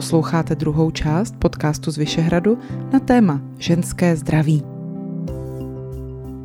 Posloucháte druhou část podcastu z Vyšehradu na téma ženské zdraví.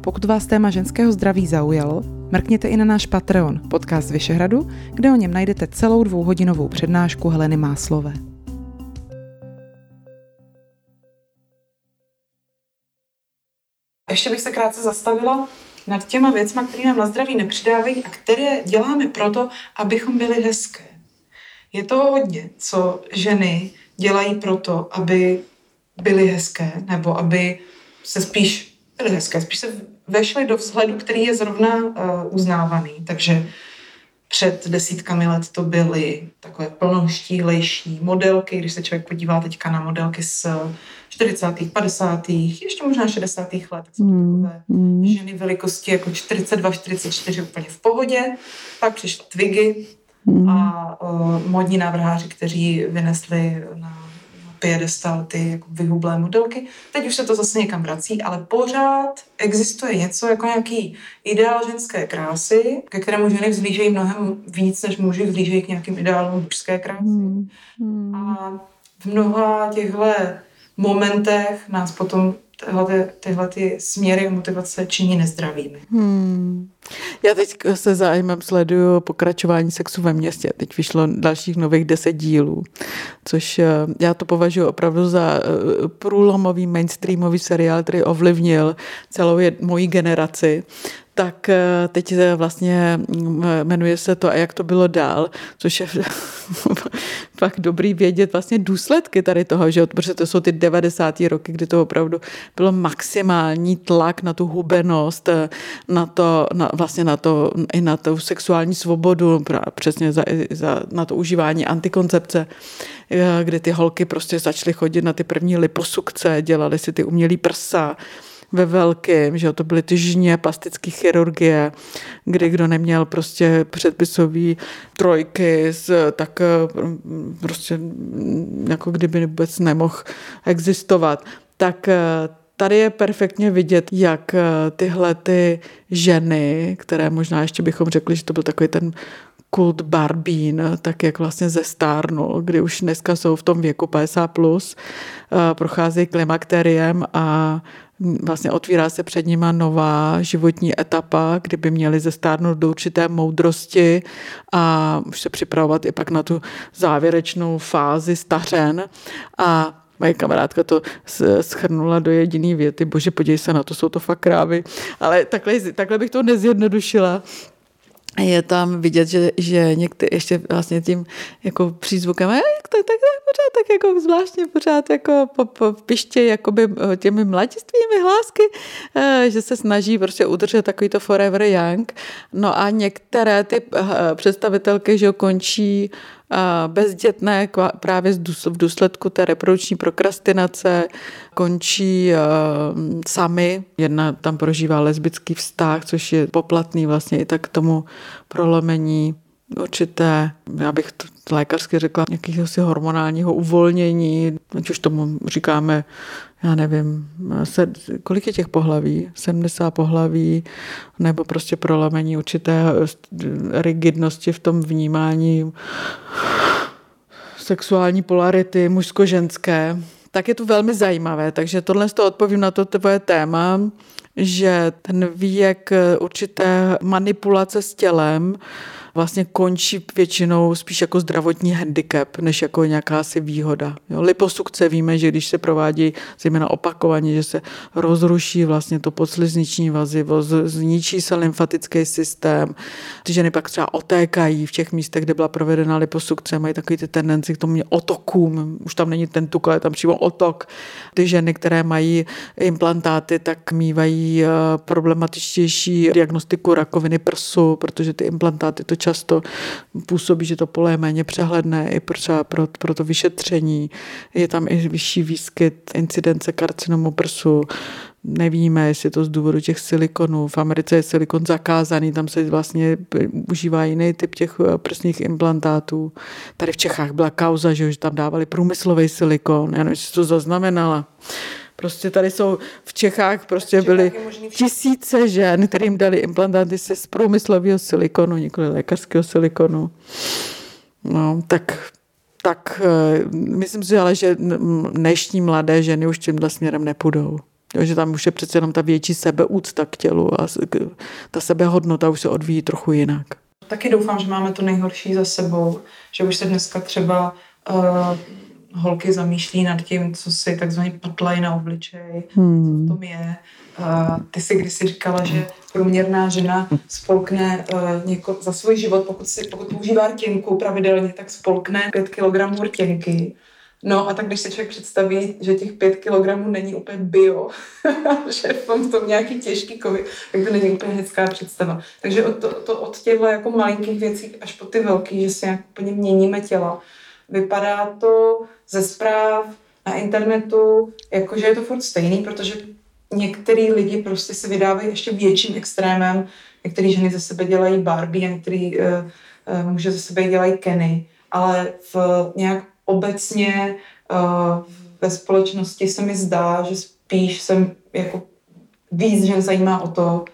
Pokud vás téma ženského zdraví zaujalo, mrkněte i na náš Patreon, podcast z Vyšehradu, kde o něm najdete celou dvouhodinovou přednášku Heleny Máslové. Ještě bych se krátce zastavila nad těma věcma, které nám na zdraví nepřidávají a které děláme proto, abychom byli hezké. Je to hodně, co ženy dělají proto, aby byly hezké, nebo aby se spíš byly hezké, spíš se vešly do vzhledu, který je zrovna uh, uznávaný. Takže před desítkami let to byly takové plnoštílejší modelky, když se člověk podívá teďka na modelky z 40., 50., ještě možná 60. let, tak jsou mm, takové mm. ženy velikosti jako 42, 44 úplně v pohodě. Pak přišly twigy, hmm. a uh, modní návrháři, kteří vynesli na piedestal ty jako vyhublé modelky. Teď už se to zase někam vrací, ale pořád existuje něco jako nějaký ideál ženské krásy, ke kterému ženy vzlížejí mnohem víc, než muži vzlížejí k nějakým ideálům mužské krásy. Hmm. Hmm. A v mnoha těchto momentech nás potom tyhle, tyhle ty směry motivace činí nezdravými. Hmm. Já teď se zájmem sleduju pokračování sexu ve městě. Teď vyšlo dalších nových deset dílů, což eh, já to považuji opravdu za eh, průlomový mainstreamový seriál, který ovlivnil celou moji generaci tak eh, teď vlastně mm, jmenuje se to a jak to bylo dál, což je pak dobrý vědět vlastně důsledky tady toho, že protože to jsou ty 90. roky, kdy to opravdu bylo maximální tlak na tu hubenost, eh, na to, na, vlastně na to, i na tu sexuální svobodu, přesně za, za, na to užívání antikoncepce, eh, kdy ty holky prostě začaly chodit na ty první liposukce, dělali si ty umělý prsa, ve velkém, že to byly ty žně plastické chirurgie, kdy kdo neměl prostě předpisový trojky, tak eh, prostě jako kdyby vůbec nemohl existovat. Tak eh, tady je perfektně vidět, jak eh, tyhle ty ženy, které možná ještě bychom řekli, že to byl takový ten kult Barbín, tak jak vlastně zestárnul, kdy už dneska jsou v tom věku 50+, plus, procházejí klimakteriem a vlastně otvírá se před nima nová životní etapa, kdyby měli zestárnout do určité moudrosti a už se připravovat i pak na tu závěrečnou fázi stařen a Moje kamarádka to schrnula do jediné věty, bože, podívej se na to, jsou to fakt krávy. Ale takhle, takhle bych to nezjednodušila je tam vidět, že, že někdy ještě vlastně tím jako přízvukem, jak to, tak, tak pořád tak jako zvláštně pořád jako po, po piště jakoby eh, těmi mladistvými hlásky, eh, že se snaží prostě udržet takový to forever young. No a některé ty eh, představitelky, že končí bezdětné právě v důsledku té reprodukční prokrastinace končí sami. Jedna tam prožívá lesbický vztah, což je poplatný vlastně i tak k tomu prolomení určité, já bych to lékařsky řekla, nějakého si hormonálního uvolnění, ať už tomu říkáme, já nevím, se, kolik je těch pohlaví, 70 pohlaví, nebo prostě prolomení určité rigidnosti v tom vnímání sexuální polarity mužsko-ženské, tak je to velmi zajímavé. Takže tohle z toho odpovím na to tvoje téma, že ten věk určité manipulace s tělem vlastně končí většinou spíš jako zdravotní handicap, než jako nějaká si výhoda. Jo, liposukce víme, že když se provádí zejména opakovaně, že se rozruší vlastně to podslizniční vazivo, zničí se lymfatický systém, ty ženy pak třeba otékají v těch místech, kde byla provedena liposukce, mají takový ty tendenci k tomu otokům, už tam není ten tuk, ale tam přímo otok. Ty ženy, které mají implantáty, tak mývají eh, problematičtější diagnostiku rakoviny prsu, protože ty implantáty to často působí, že to pole je méně přehledné i třeba pro, pro to vyšetření. Je tam i vyšší výskyt incidence karcinomu prsu. Nevíme, jestli to z důvodu těch silikonů. V Americe je silikon zakázaný, tam se vlastně užívá jiný typ těch eh, prsních implantátů. Tady v Čechách byla kauza, že tam dávali průmyslový silikon. Já nevím, jestli to zaznamenala. Prostě tady jsou v Čechách prostě byly tisíce žen, kterým dali implantáty se z průmyslového silikonu, nikoli lékařského silikonu. No, tak tak eh, myslím si ale, že dnešní mladé ženy už tímhle směrem nepůjdou. Jo, že tam už je přece jenom ta větší sebeúcta k tělu a ta sebehodnota už se odvíjí trochu jinak. Taky doufám, že máme to nejhorší za sebou, že už se dneska třeba uh, holky zamýšlí nad tím, co si takzvaně patlají na obličej, hmm. co v tom je. Uh, ty si kdysi říkala, že průměrná žena spolkne uh, něko, za svůj život, pokud, si, pokud používá rtěnku pravidelně, tak spolkne 5 kg rtěnky. No a tak když se člověk představí, že těch pět kilogramů není úplně bio, že v tom, tom nějaký těžký kovy, tak to není úplně hezká představa. Takže od, to, to, od těchto jako malinkých věcí až po ty velký, že si nějak úplně měníme těla. Vypadá to ze zpráv na internetu, jako že je to furt stejný, protože některý lidi prostě se vydávají ještě větším extrémem. Některé ženy ze sebe dělají Barbie a některý uh, uh, muže ze sebe dělají Kenny. Ale v nějak obecně uh, ve společnosti se mi zdá, že spíš jsem jako víc žen zajímá o to,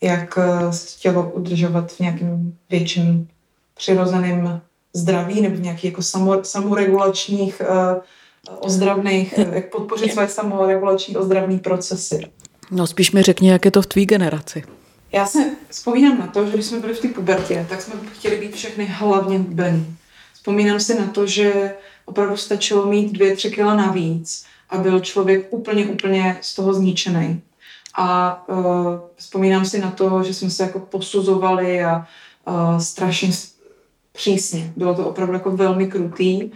jak uh, tělo udržovat v nějakém větším přirozeném zdraví nebo nějakých jako samo, samoregulačních uh, ozdravných, jak podpořit své samoregulační ozdravní procesy. No spíš mi řekni, jak je to v tvý generaci. Já se vzpomínám na to, že když jsme byli v té pubertě, tak jsme chtěli být všechny hlavně hubení. Vzpomínám si na to, že opravdu stačilo mít dvě, tři kila navíc a byl člověk úplně, úplně z toho zničený. A uh, vzpomínám si na to, že jsme se jako posuzovali a uh, strašně přísně. Bylo to opravdu jako velmi krutý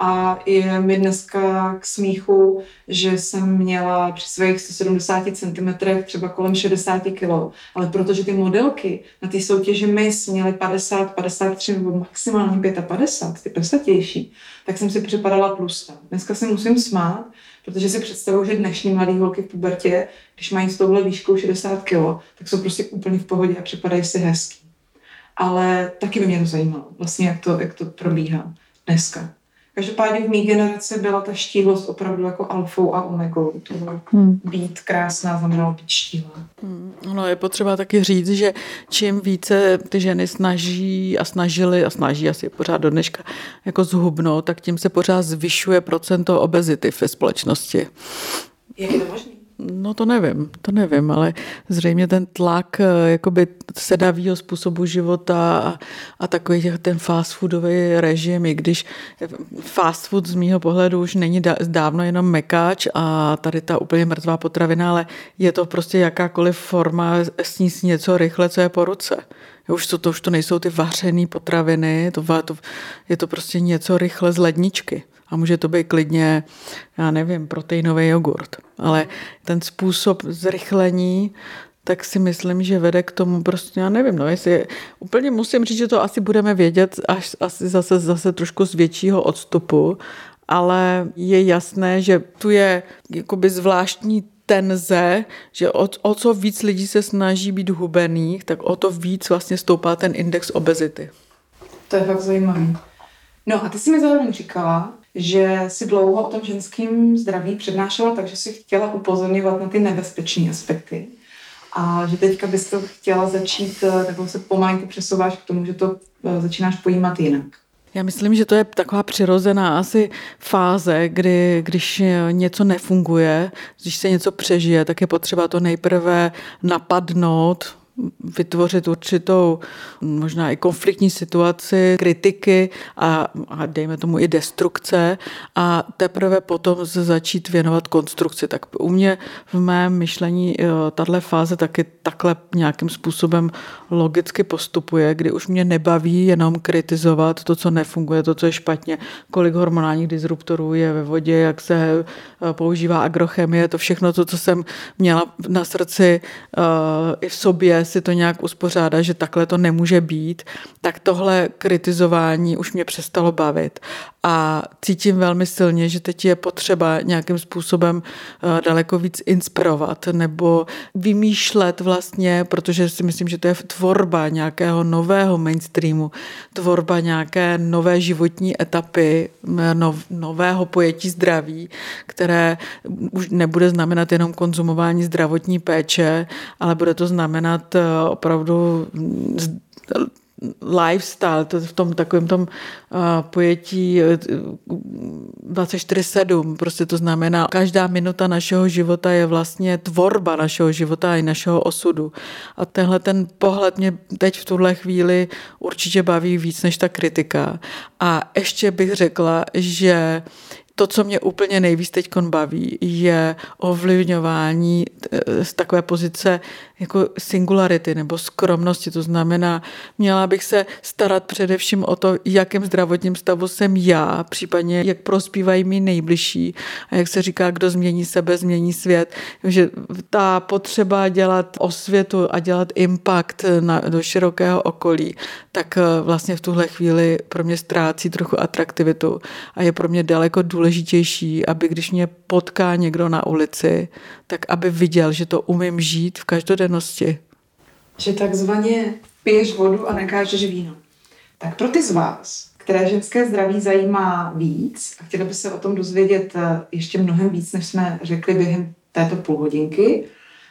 a je mi dneska k smíchu, že jsem měla při svých 170 cm třeba kolem 60 kg, ale protože ty modelky na té soutěži Miss měly 50, 53 nebo maximálně 55, ty prsatější, tak jsem si připadala tlustá. Dneska se musím smát, protože si představuju, že dnešní mladé holky v pubertě, když mají s touhle výškou 60 kg, tak jsou prostě úplně v pohodě a připadají si hezký. Ale taky by mě to zajímalo, vlastně jak to, jak to probíhá dneska. Každopádně v mé generaci byla ta štíhlost opravdu jako alfou a omegou. To hmm. být krásná znamenalo být štíhlá. Hmm. No je potřeba taky říct, že čím více ty ženy snaží a snažily a snaží asi pořád do dneška jako zhubnout, tak tím se pořád zvyšuje procento obezity ve společnosti. Jak je to možné? No to nevím, to nevím, ale zřejmě ten tlak eh, jakoby sedavého způsobu života a, a takový ten fast foodový režim, i když fast food z mýho pohledu už není dávno jenom mekáč a tady ta úplně mrtvá potravina, ale je to prostě jakákoliv forma sníst něco rychle, co je po ruce. Už to, to, už to nejsou ty vařené potraviny, to, to, je to prostě něco rychle z ledničky. A může to být klidně, já nevím, proteinový jogurt. Ale ten způsob zrychlení, tak si myslím, že vede k tomu prostě, já nevím, no jestli, úplně musím říct, že to asi budeme vědět až asi zase, zase trošku z většího odstupu, ale je jasné, že tu je jakoby zvláštní tenze, že o, o co víc lidí se snaží být hubených, tak o to víc vlastně stoupá ten index obezity. To je fakt zajímavé. No a ty jsi mi zároveň říkala, že si dlouho o tom ženském zdraví přednášela, takže si chtěla upozorňovat na ty nebezpečné aspekty. A že teďka bys to chtěla začít, nebo se pomalinku přesouváš k tomu, že to eh, začínáš pojímat jinak. Já myslím, že to je taková přirozená asi fáze, kdy když něco nefunguje, když se něco přežije, tak je potřeba to nejprve napadnout, vytvořit určitou možná i konfliktní situaci, kritiky a, a dejme tomu i destrukce a teprve potom se začít věnovat konstrukci. Tak u mě v mém myšlení tahle fáze taky takhle nějakým způsobem logicky postupuje, kdy už mě nebaví jenom kritizovat to, co nefunguje, to, co je špatně, kolik hormonálních disruptorů je ve vodě, jak se e, používá agrochemie, to všechno to, co jsem měla na srdci uh, i v sobě, si to nějak uspořádat, že takhle to nemůže být, tak tohle kritizování už mě přestalo bavit. A cítím velmi silně, že teď je potřeba nějakým způsobem eh, daleko víc inspirovat nebo vymýšlet vlastně, protože si myslím, že to je tvorba nějakého nového mainstreamu, tvorba nějaké nové životní etapy, nového pojetí zdraví, které už nebude znamenat jenom konzumování zdravotní péče, ale bude to znamenat eh, opravdu lifestyle, to v tom takovém tom uh, pojetí 24-7, prostě to znamená, každá minuta našeho života je vlastně tvorba našeho života i našeho osudu. A tenhle ten pohled mě teď v tuhle chvíli určitě baví víc než ta kritika. A ještě bych řekla, že to, co mě úplně nejvíc teď baví, je ovlivňování eh, z takové pozice jako singularity nebo skromnosti. To znamená, měla bych se starat především o to, jakém zdravotním stavu jsem já, případně jak prospívají mi nejbližší. A jak se říká, kdo změní sebe, změní svět. Že ta potřeba dělat osvětu a dělat impact na, do širokého okolí, tak eh, vlastně v tuhle chvíli pro mě ztrácí trochu atraktivitu a je pro mě daleko důležitější, aby když mě potká někdo na ulici, tak aby viděl, že to umím žít v každodennosti. Že takzvaně piješ vodu a nekážeš víno. Tak pro ty z vás, které ženské zdraví zajímá víc a chtěli by se o tom dozvědět eh, ještě mnohem víc, než jsme řekli během této půlhodinky,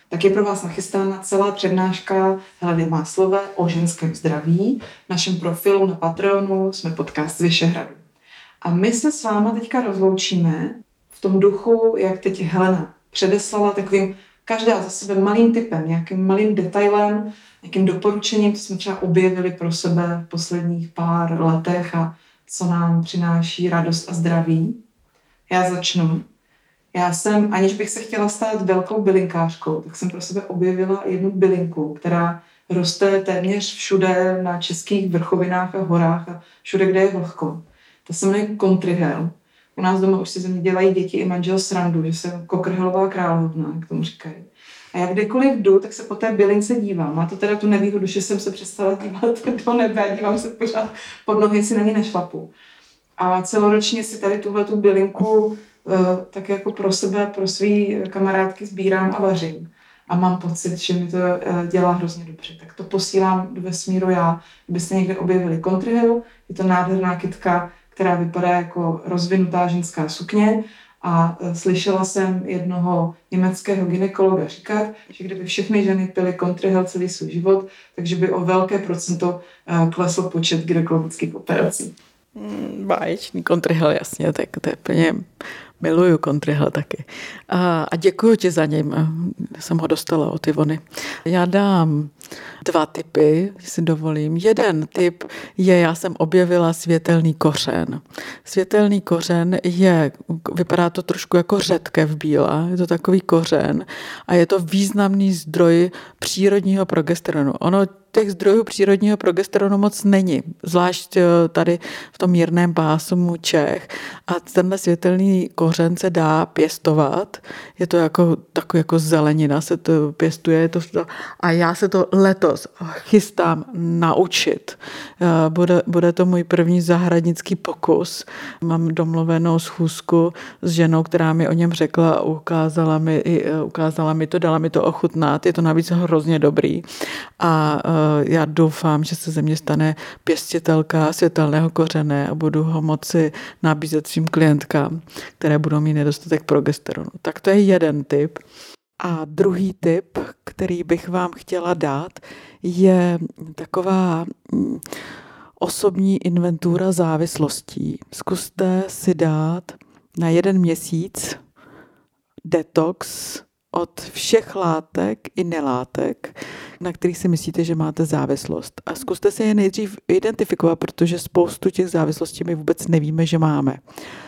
tak je pro vás nachystána celá přednáška Heleny Máslové o ženském zdraví. V našem profilu na Patreonu jsme podcast z Vyšehradu. A my se s váma teďka rozloučíme v tom duchu, jak teď Helena předeslala takovým každá za sebe malým typem, nějakým malým detailem, nějakým doporučením, co jsme třeba objevili pro sebe v posledních pár letech a co nám přináší radost a zdraví. Já začnu. Já jsem, aniž bych se chtěla stát velkou bylinkářkou, tak jsem pro sebe objevila jednu bylinku, která roste téměř všude na českých vrchovinách a horách a všude, kde je vlhko. To se jmenuje kontrihel. U nás doma už si ze mě dělají děti i manžel srandu, že jsem kokrhelová královna, jak tomu říkají. A jak kdekoliv jdu, tak se po té bylince dívám. Má to teda tu nevýhodu, že jsem se přestala dívat do nebe, dívám se pořád pod nohy, si na ní nešlapu. A celoročně si tady tuhle tu bylinku Eh, tak jako pro sebe, pro svý kamarádky sbírám a vařím. A mám pocit, že mi to eh, dělá hrozně dobře. Tak to posílám do vesmíru já. Kdybyste někde objevili Country je to nádherná kytka, která vypadá jako rozvinutá ženská sukně. A eh, slyšela jsem jednoho německého ginekologa říkat, že kdyby všechny ženy pily Country celý svůj život, takže by o velké procento klesl počet gynekologických operací. Hmm, báječný kontrhel, jasně, tak to je plně Miluju Kontriha taky. A, a děkuji ti za něm. Jsem ho dostala od Ivony. Já dám dva typy, si dovolím. Jeden typ je, já jsem objevila světelný kořen. Světelný kořen je, vypadá to trošku jako řetkev bíla, je to takový kořen a je to významný zdroj přírodního progesteronu. Ono těch zdrojů přírodního progesteronu moc není, zvlášť eh, tady v tom mírném pásmu Čech. A tenhle světelný kořen se dá pěstovat. Je to jako takový jako zelenina, se to pěstuje. Je to, a já se to letos chystám naučit. Eh, bude, bude to můj první zahradnický pokus. Mám domluvenou schůzku s ženou, která mi o něm řekla a ukázala mi, eh, ukázala mi to, dala mi to ochutnat. Je to navíc hrozně dobrý. A já doufám, že se ze mě stane pěstitelka světelného kořené a budu ho moci nabízet svým klientkám, které budou mít nedostatek progesteronu. Tak to je jeden typ. A druhý tip, který bych vám chtěla dát, je taková mm, osobní inventura závislostí. Zkuste si dát na jeden měsíc detox od všech látek i nelátek, na kterých si myslíte, že máte závislost. A zkuste si je nejdřív identifikovat, protože spoustu těch závislostí my vůbec nevíme, že máme.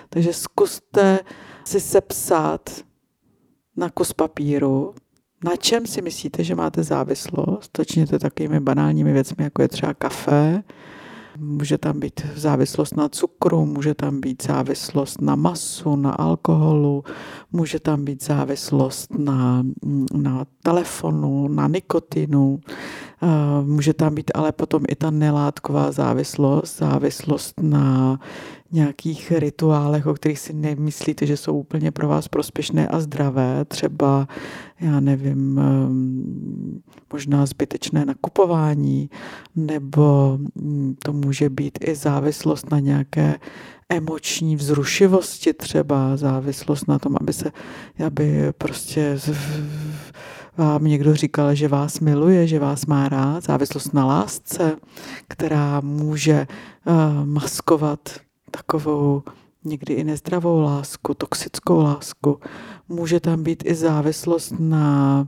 Takže zkuste si sepsat na kus papíru, na čem si myslíte, že máte závislost. Začněte takovými banálními věcmi, jako je třeba kafe, Může tam být závislost na cukru, může tam být závislost na masu, na alkoholu, může tam být závislost na, na telefonu, na nikotinu, může tam být ale potom i ta nelátková závislost, závislost na nějakých rituálech, o kterých si nemyslíte, že jsou úplně pro vás prospěšné a zdravé, třeba, já nevím, ehm, možná zbytečné nakupování, nebo mm, to může být i závislost na nějaké emoční vzrušivosti třeba, závislost na tom, aby se, aby prostě vám někdo říkal, že vás miluje, že vás má rád, závislost na lásce, která může uh, maskovat takovou někdy i nezdravou lásku, toxickou lásku. Může tam být i závislost na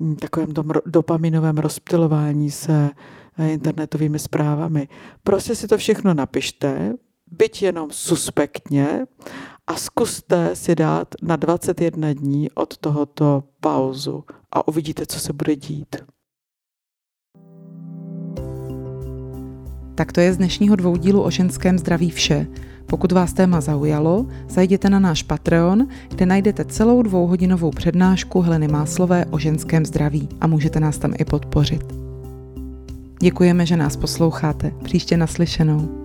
hm, takovém dopaminovém rozptilování se eh, internetovými zprávami. Prostě si to všechno napište, byť jenom suspektně a zkuste si dát na 21 dní od tohoto pauzu a uvidíte, co se bude dít. Tak to je z dnešního dvoudílu o ženském zdraví vše. Pokud vás téma zaujalo, zajděte na náš Patreon, kde najdete celou dvouhodinovou přednášku Heleny Máslové o ženském zdraví a můžete nás tam i podpořit. Děkujeme, že nás posloucháte. Příště naslyšenou.